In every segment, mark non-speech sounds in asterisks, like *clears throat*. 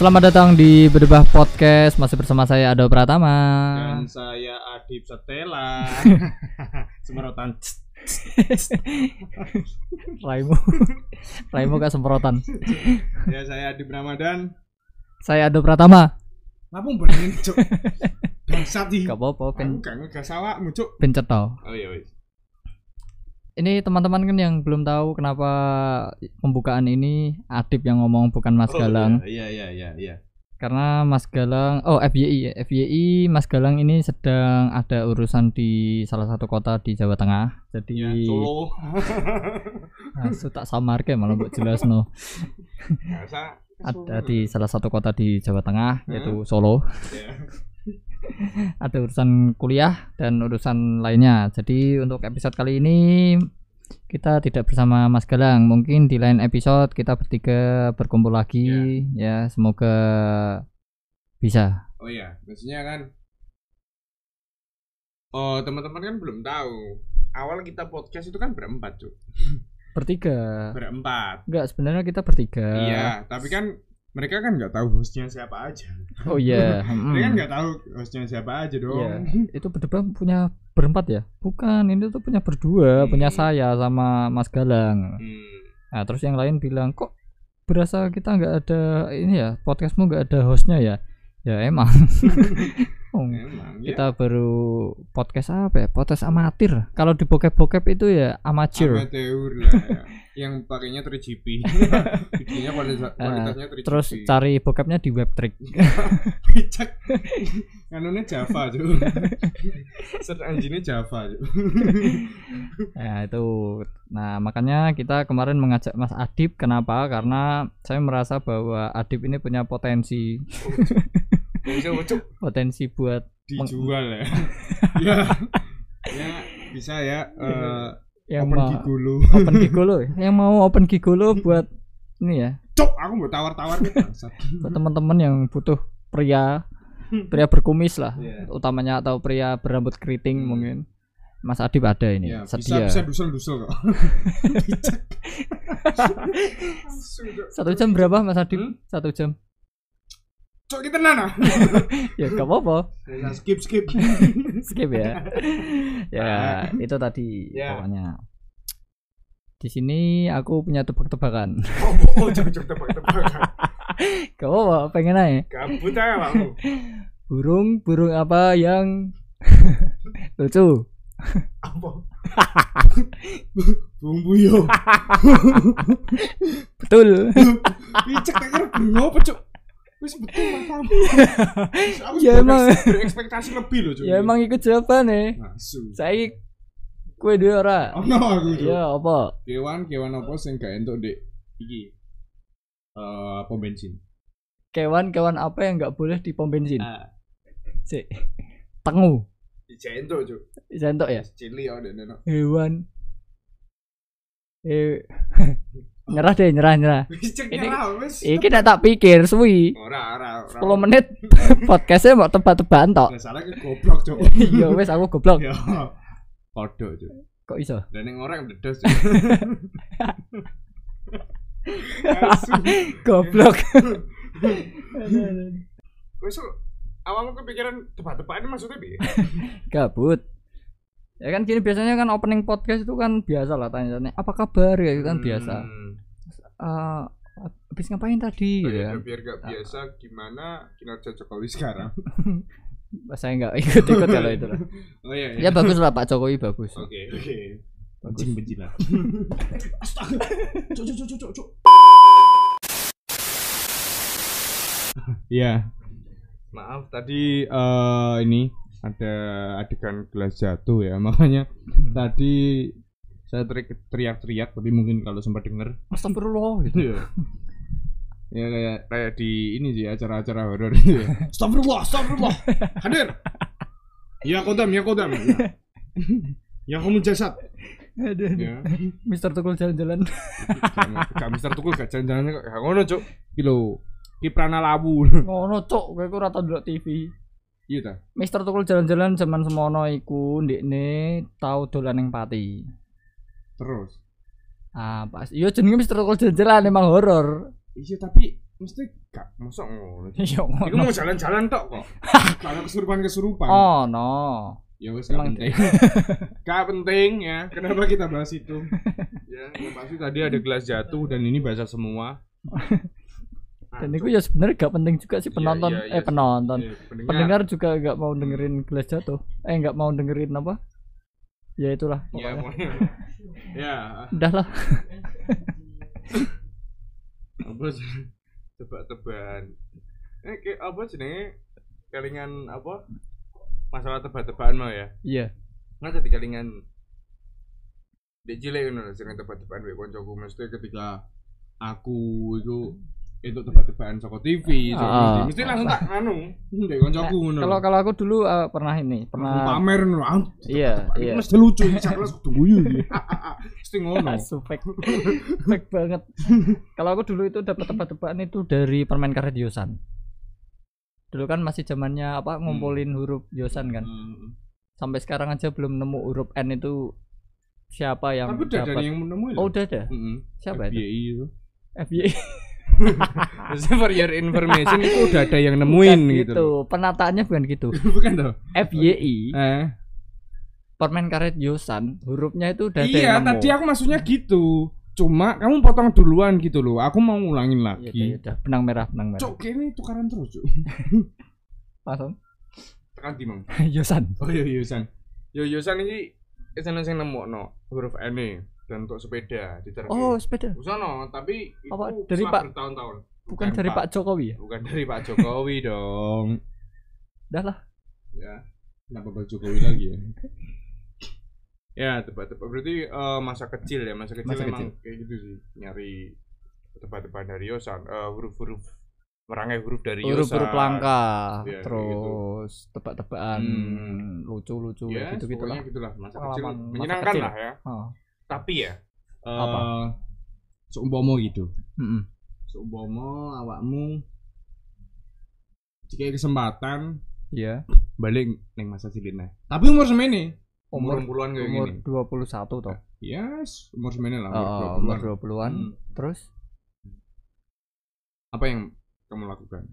selamat datang di Berdebah Podcast Masih bersama saya Ado Pratama Dan saya Adib Setela. *laughs* Semprotan. *laughs* Raimu Raimu gak semprotan ya saya Adib Ramadan. Saya Ado Pratama Ngapa benerin cuk? *laughs* Bangsat ih. Gak apa-apa pen, gak ngegas awakmu cuk. pencet tau Oh iya wis. Ini teman-teman kan yang belum tahu kenapa pembukaan ini Adib yang ngomong bukan Mas Oh, Galang. Iya iya iya iya. Karena Mas Galang Oh FYI ya. FYI Mas Galang ini sedang ada urusan di salah satu kota di Jawa Tengah. Jadi Iya, Solo. *laughs* Asu tak samar ke malah buat jelas no ada di salah satu kota di Jawa Tengah yaitu Solo. Ya. Ada urusan kuliah dan urusan lainnya. Jadi untuk episode kali ini kita tidak bersama Mas Galang. Mungkin di lain episode kita bertiga berkumpul lagi. Ya semoga bisa. Oh iya, maksudnya kan Oh, teman-teman kan belum tahu. Awal kita podcast itu kan berempat, Cuk. bertiga? Berempat. enggak sebenarnya kita bertiga. Iya, tapi kan mereka kan nggak tahu hostnya siapa aja. oh iya mm. *laughs* Mereka kan nggak tahu hostnya siapa aja dong. Iya. itu berdebat punya berempat ya bukan ini tuh punya berdua Hmm. punya saya sama Mas Galang Hmm. Nah, terus yang lain bilang kok berasa kita nggak ada ini ya podcastmu nggak ada hostnya ya? Ya emang. *laughs* Oh, Emang ya. kita baru podcast apa ya? Podcast amatir. Kalau di bokep-bokep itu ya amateur. amateur lah ya. *laughs* yang pakainya 3GP videonya *laughs* kualitas, kualitasnya 3GP Eh, Terus cari bokepnya di webtrick. *laughs* picak kanunnya Java tuh search engine Java tuh Ya itu. Nah makanya kita kemarin mengajak Mas Adib. Kenapa? Karena saya merasa bahwa Adib ini punya potensi, ucuk potensi buat dijual ya *laughs* ya ya bisa ya eh, yang open mau gigolo open gigolo. Yang mau open gigolo *laughs* buat ini ya cok aku mau tawar-tawar bangsat. buat teman-teman yang butuh pria pria berkumis lah Iya. utamanya atau pria berambut keriting Hmm. mungkin Mas Adib ada ini ya, bisa sedia bisa dusel-dusel kok *laughs* Picak. Sudah. satu jam berapa Mas Adib Hmm? satu jam cok kita nana *laughs* ya gak apa-apa. Ya, skip skip. *laughs* Skip ya. *laughs* Ya itu tadi Ya. pokoknya. Di sini aku punya tebak-tebakan. Oh cok cok tebak tebakan gak apa-apa pengen aja. Gabut aja kamu burung burung apa yang lucu? Apa? Bung Buyo betul. Picek tak kira burung apa cok Wis betul matamu *laughs* Aku Ya, emang. Berekspektasi lebih loh ya emang ikut jawaban nih Asu saya kue dua ora? Oh no aku ya apa? Kewan kewan apa sing gak entuk dek Iki. Eh pom bensin. Kewan-kewan apa yang nggak boleh di pom bensin? Ah. Cek. tengu. Dijak entuk cok jantok ya? Cili ya neno hewan. Eh *laughs* nyerah deh nyerah nyerah. Ini- iki nek tak pikir suwi. Ora ora ora. 10 menit *laughs* podcastnya mau tebak-tebakan tok. Salah ke goblok cok *laughs* iya wes aku goblok. Ya Kodo cok kok iso? Dan yang orang Asu goblok. *laughs* Wes awalmu kepikiran tebak-tebakan maksudnya bi? gabut. Ya kan gini biasanya kan opening podcast itu kan biasa lah tanya-tanya apa kabar? Ya itu kan biasa Hmm. Eh, habis ngapain tadi Oh, gitu ya, kan biar gak biasa gimana kinerja Jokowi *laughs* sekarang. saya nggak ikut-ikut kalau itu lah *laughs* Oh iya. ya bagus lah Pak Jokowi bagus Oke, oke. bagus Benci benci lah. *laughs* Astaga. Cuk cuk cuk cuk cuk. Iya. Maaf tadi eh ini ada adegan gelas jatuh ya makanya tadi saya teriak- teriak-teriak tapi mungkin kalau sempat denger Astagfirullah gitu Iya. ya kayak kayak di ini sih acara-acara horor itu ya. *laughs* Astagfirullah, astagfirullah. Hadir. Ya kodam, ya kodam. Ya, *laughs* ya kamu jasad. Aduh. Ya. Mister Tukul jalan-jalan Gak Mister Tukul gak jalan-jalan kok. Gak ngono, Cuk. Iki lho. Ki Prana Lawu. *laughs* ngono cok kowe ku rata ndelok TV Iya ta. Mister Tukul jalan-jalan zaman semono iku ndekne tau dolan ning Pati Terus. ah pas iya jenenge Mister Tukul jalan-jalan emang horor Iya tapi mesti gak masuk ngono. *laughs* Iya Iku ngono. mau jalan-jalan tok kok. *laughs* Kalau kesurupan-kesurupan. Oh no. Ya wes gak Emang penting. *laughs* gak penting ya. Kenapa kita bahas itu? ya, pasti tadi ada gelas jatuh dan ini basah semua. Dan itu ya sebenarnya gak penting juga sih Iya, penonton iya, iya. eh penonton. Iya, pendengar. Pendengar juga gak mau dengerin gelas jatuh. Eh gak mau dengerin apa? Ya itulah. Ya, pokoknya. ya, Udah lah. apa sih? Tebak-tebakan. Eh, kayak apa jenenge? Kelingan apa? Masalah tebak-tebakan mau ya. Iya. Nggak jadi kelingan Dek cilik ngono sering tebak-tebakan wek koncoku mesti ketika aku itu itu tebak-tebakan saka TV, saka Ah. mesti, mesti langsung tak anu, dek koncoku ngono. Kalau kalau aku dulu eh, pernah ini, pernah pamer ngono. ah, Iya, iya. Mesti lucu kelas kudu guyu. *laughs* Mesti ngono. Fake. fake banget. Kalau aku dulu itu dapat tebak-tebakan itu dari permen karet Yosan. Dulu kan masih zamannya apa ngumpulin huruf Yosan kan. Hmm. Sampai sekarang aja belum nemu huruf N itu siapa yang Tapi udah dapat. yang menemui Oh, udah ada. Heeh. Siapa itu? FYI itu. FYI. *laughs* *laughs* Maksudnya for your information itu udah ada yang nemuin Bukan gitu. gitu. Penataannya bukan gitu. *laughs* Bukan toh? FYI Eh. permen karet Yosan hurufnya itu udah ada Iya, yang nemu. tadi aku maksudnya gitu. Cuma kamu potong duluan gitu loh. Aku mau ngulangin Iya, lagi. iya, udah benang merah, benang merah. Cok, ini tukaran terus, Cuk. Langsung. Tekan di Mang. *laughs* Yosan. Oh iya, Yusan. Yo Yusan iki sana sing nemokno huruf N -e, dan untuk sepeda di Oh, sepeda. Sono, tapi itu Apa, dari Pak- bertahun-tahun. Bukan dari Pak Jokowi ya? Bukan dari Pak Jokowi *laughs* dong. Udah lah. Ya. Kenapa Pak Jokowi lagi ya? ya, tebak-tebak berarti eh, masa kecil ya, masa kecil Masa emang kecil. kayak gitu sih, nyari tebak-tebakan dari Yosan, eh, huruf-huruf merangkai huruf dari Yosan. huruf-huruf langka kayak terus tebak-tebakan Hmm. lucu-lucu Ya, gitu gitu lah gitulah masa kecil masa menyenangkan kecil. lah ya. oh. Tapi ya Apa? seumpama gitu. mm-mm. Seumpama awakmu jika kesempatan iya balik neng masa cilik nah. Tapi umur semene. Umur umur puluhan kayak umur gini. 21 toh Yes, umur semene lah, oh, umur umur 20-an. 20-an Hmm. terus Apa yang kamu lakukan?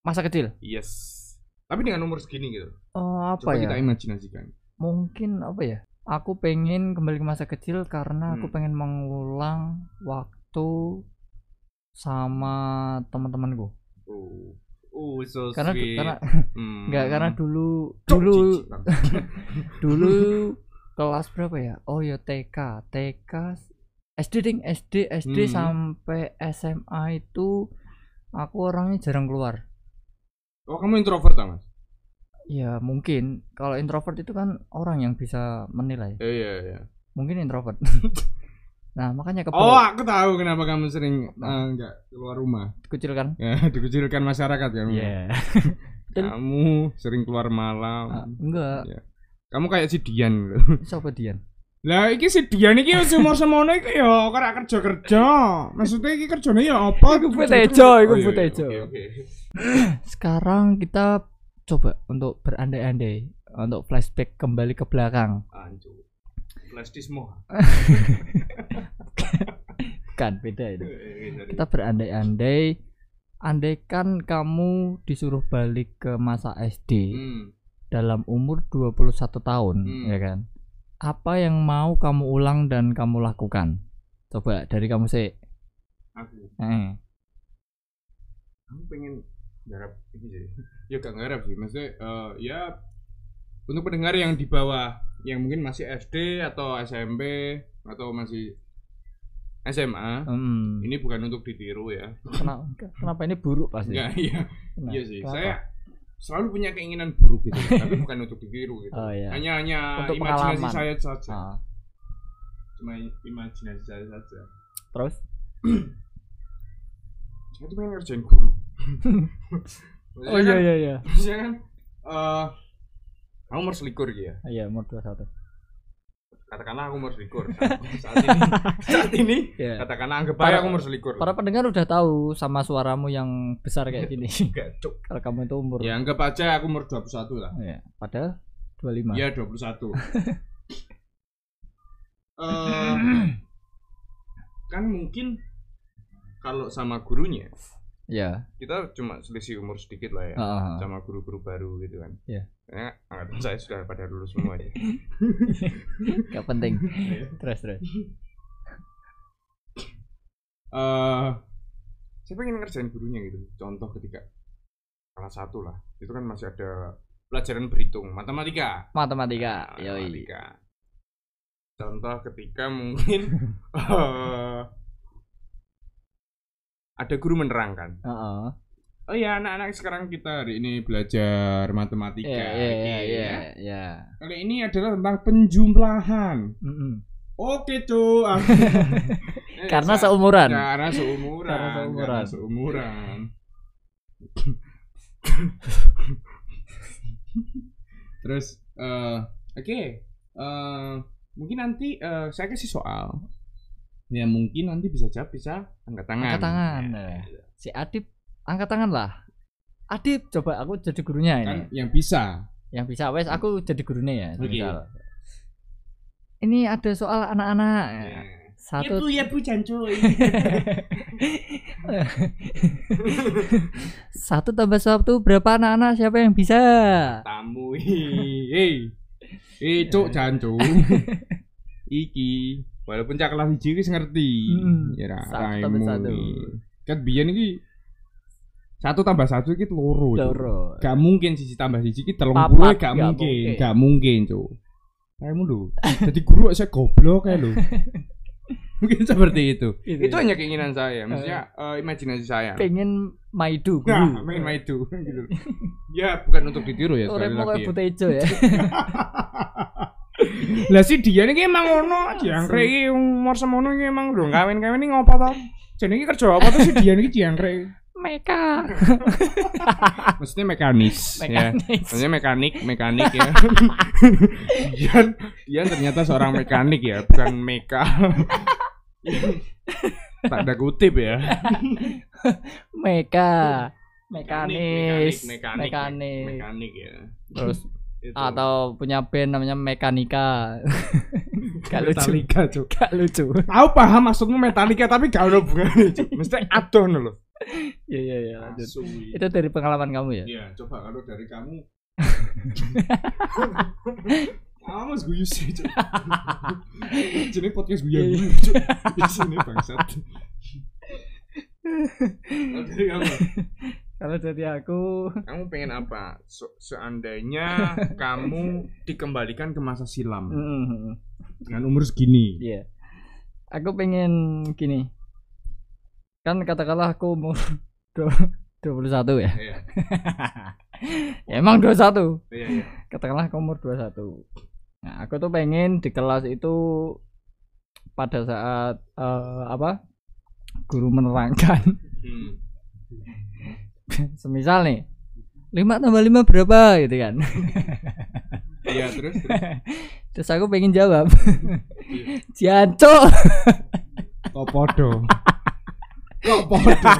masa kecil Yes. Tapi dengan umur segini gitu. oh apa Coba ya kita imajinasikan. mungkin apa ya aku pengen kembali ke masa kecil karena aku Hmm. pengen mengulang waktu sama teman-temanku Oh. Oh, so karena sweet. karena Hmm. enggak karena dulu dulu *laughs* dulu kelas berapa ya oh ya TK TK SD ding SD SD Hmm. sampai SMA itu aku orangnya jarang keluar Oh, kamu introvert ah, Mas? Ya mungkin kalau introvert itu kan orang yang bisa menilai Iya, iya, iya. mungkin introvert *laughs* nah makanya ke Oh, aku tahu kenapa kamu sering Apa? eh, enggak keluar rumah. kucilkan Ya, *laughs* dikucilkan masyarakat kamu. Iya. *laughs* Dan- Kamu sering keluar Ah, malam. enggak Kamu kayak si Dian lho. siapa Dian Lah iki si Dian iki wis umur semono iki ya ora kerja-kerja. Maksudnya iki kerjane ya apa? Iku Butejo, iku Oh, iya, iya, Butejo. *clears throat* Sekarang kita coba untuk berandai-andai untuk flashback kembali ke belakang. *laughs* Kan beda itu. Kita berandai-andai. Andaikan kamu disuruh balik ke masa SD Hmm. dalam umur 21 tahun Hmm. ya kan? Apa yang mau kamu ulang dan kamu lakukan? Coba dari kamu sih. Aku. Eh. aku pengen garap ini sih. Ya gak garap sih, maksudnya eh, ya untuk pendengar yang di bawah yang mungkin masih SD atau SMP atau masih SMA hmm. ini bukan untuk ditiru ya kenapa, kenapa ini buruk pasti enggak iya Kenapa? iya sih Kenapa? saya selalu punya keinginan buruk gitu *laughs* tapi bukan untuk ditiru gitu Oh, iya. hanya hanya Untuk imajinasi pengalaman. saya saja Ah, cuma imajinasi saya saja terus *clears throat* saya tuh pengen ngerjain guru *laughs* Maksudnya oh iya kan- iya iya. *laughs* maksudnya kan eh kamu umur selikur gitu ya. Iya umur 21 katakanlah aku umur selikur. Saat, saat ini *laughs* saat ini Iya. katakanlah anggap aja aku umur selikur. para pendengar udah tahu sama suaramu yang besar kayak gini. *laughs* Enggak cuk. Kalau kamu itu umur ya anggap aja aku umur 21 lah. Ya, padahal 25 Iya 21 Eh, kan mungkin kalau sama gurunya ya kita cuma selisih umur sedikit lah ya Heeh. sama guru-guru baru gitu kan. Iya. karena angkatan saya sudah pada lulus semua ya. *laughs* Gak penting. Terus terus. Eh saya pengen ngerjain gurunya gitu. Contoh ketika kelas satu lah itu kan masih ada pelajaran berhitung matematika. Matematika Nah, yoi. matematika. Contoh ketika mungkin *laughs* eh, ada guru menerangkan Heeh. oh ya anak-anak sekarang kita hari ini belajar matematika Iya iya iya Oke, iya ya. iya. kali ini adalah tentang penjumlahan Mm-mm. Oke cu Eh, *laughs* *laughs* Karena seumuran. Karena seumuran Karena seumuran. Karena seumuran *laughs* Terus eh Oke eh Mungkin nanti eh, Saya kasih soal Ya mungkin nanti bisa jawab Bisa angkat tangan Angkat tangan. Ya, Si Adip angkat tangan lah. Adip coba aku jadi gurunya ini. Kan yang bisa Yang bisa wes aku jadi gurunya ya. Oke. misal. Ini ada soal anak-anak. Ya. Satu ya bu jancoy *laughs* satu tambah satu berapa anak-anak siapa yang bisa? Tamu Hei Eh cuk jancu *laughs* Iki Walaupun cak kelas hiji wis ngerti Hmm. Ya ra raimu. Kan biyen iki satu tambah satu iki loro. Loro. Gak mungkin sisi tambah sisi iki telung puluh gak gak mungkin, gak mungkin, Cuk. Kamu lho. Jadi guru saya goblok kayak lho. *laughs* Mungkin seperti itu. Gitu Itu ya. hanya keinginan saya, maksudnya eh, imajinasi saya. Pengen maidu Nah, guru. main maidu *laughs* gitu. Ya, bukan untuk ditiru ya sekali lagi. ya. ya. *laughs* *laughs* Lah si dia ini emang ngono, jangkrik iki umur semono iki emang lho kawin-kawin iki ngopo to? Jenenge kerja apa tuh si dia iki jangkrik? Meka. *laughs* Maksudnya mekanis, ya. Maksudnya mekanik, mekanik ya. *laughs* Dian, Dian ternyata seorang mekanik ya, bukan meka. tak ada kutip ya. Meka. Mekanis. mekanik, Mekanik. mekanik ya. Terus Itu. atau punya band namanya Mekanika. *laughs* Gak lucu. Metallica, Cuk. Gak lucu. Tahu paham maksudmu Metallica tapi gak ada hubungannya, Cuk. Mesti adoh loh. Iya iya iya. Asu. Itu dari pengalaman kamu ya? Iya, coba kalau dari kamu. *laughs* Ah, mas guyu sih, Cuk. *laughs* Jadi podcast guyu guyu, Cuk. Di sini bangsat. Dari kamu, Kalau dari aku kamu pengen apa? Se- seandainya *laughs* kamu dikembalikan ke masa silam mm, dengan umur segini. Iya. Aku pengen gini. Kan katakanlah aku umur *laughs* dua- 21 ya. Iya, ya *laughs* emang 21. iya, iya. Katakanlah aku umur 21. Nah, aku tuh pengen di kelas itu pada saat eh, apa? Guru menerangkan. Hmm. *laughs* Semisal nih 5 tambah 5 berapa gitu kan. *laughs* Iya, terus, terus. Terus aku pengen jawab. Iya. Jancuk. Kok podo? Kok podo?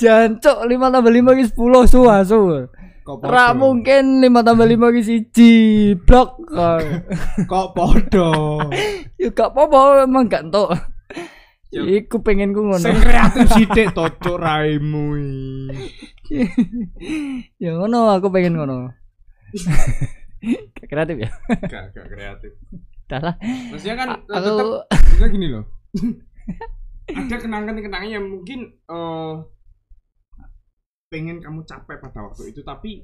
Jancuk 5 tambah 5 ki 10 su asu. Kok podo? Ra mungkin 5 tambah 5 ki siji blok. Kok podo? ya gak apa-apa emang gak entuk. Iku pengen ku ngono. Sing kreatif sithik to cuk raimu. iki. *laughs* ya ngono aku pengen ngono. Gak kreatif ya. Gak, gak kreatif. Dah lah. Maksudnya kan A- tetap Aku maksudnya gini loh. Ada kenangan-kenangan yang mungkin eh pengen kamu capai pada waktu itu tapi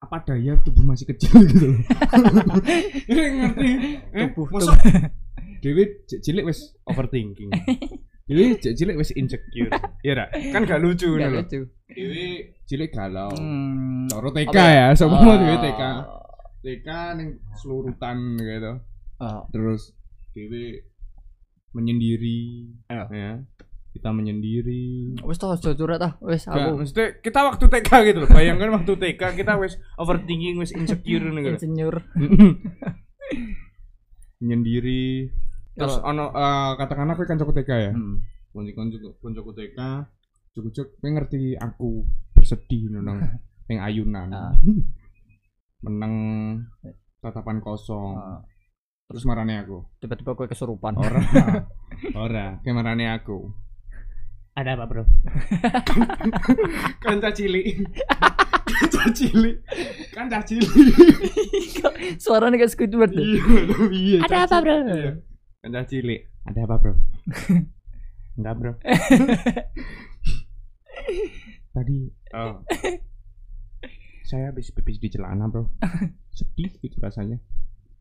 apa daya tubuh masih kecil gitu loh. *laughs* ngerti? Eh, Tubuh- masa Dewi cilik wis *laughs* overthinking. Dewi cilik wis insecure. Iya ra? Kan gak lucu gak ngono lho. lucu. Dewi cilik galau. Hmm. Coro TK Apa ya, semua Ah. Dewi TK. TK ning selurutan gitu. Ah. terus dewe menyendiri Ya. ya kita menyendiri Wis toh aja curhat ah. Wis Gak, aku maksudnya kita waktu TK gitu loh bayangkan waktu TK kita wis overthinking wis insecure *laughs* nih gitu insinyur. *laughs* menyendiri terus ono eh, katakanlah aku kan cokot TK ya Hmm. konco konco konco TK cukup cukup ngerti aku bersedih nang *laughs* yang ayunan Ah. *laughs* menang tatapan kosong Ah. terus marane aku Tiba-tiba kowe kesurupan. ora *laughs* ora kayak marane aku Ada apa, Bro? Kanca cilik. Kanca cilik. Kanca cilik. Suaranya kayak Squidward deh. Iya, iya. Ada apa, Bro? Iya. Kanca cilik. Ada apa, Bro? *laughs* Enggak, Bro. *laughs* Tadi Oh. saya habis pipis di celana, Bro. *laughs* Sedih gitu rasanya.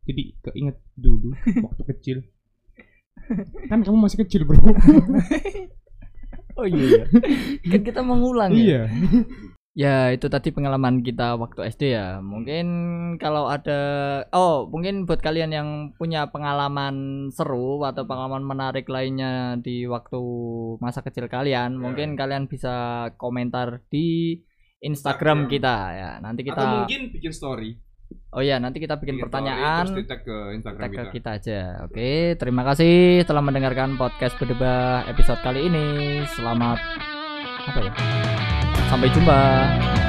Jadi keinget dulu waktu kecil. Kan kamu masih kecil, Bro. Oh iya. kan kita mengulang ya. iya. Ya itu tadi pengalaman kita waktu SD ya. Mungkin kalau ada oh mungkin buat kalian yang punya pengalaman seru atau pengalaman menarik lainnya di waktu masa kecil kalian, Ya. mungkin kalian bisa komentar di Instagram Instagram. kita ya. Nanti kita Atau mungkin bikin story. Oh ya, nanti kita bikin Bikin pertanyaan story, terus di tag ke Instagram tag kita. kita aja. Oke, terima kasih telah mendengarkan podcast berdebah episode kali ini. Selamat apa ya? Sampai jumpa.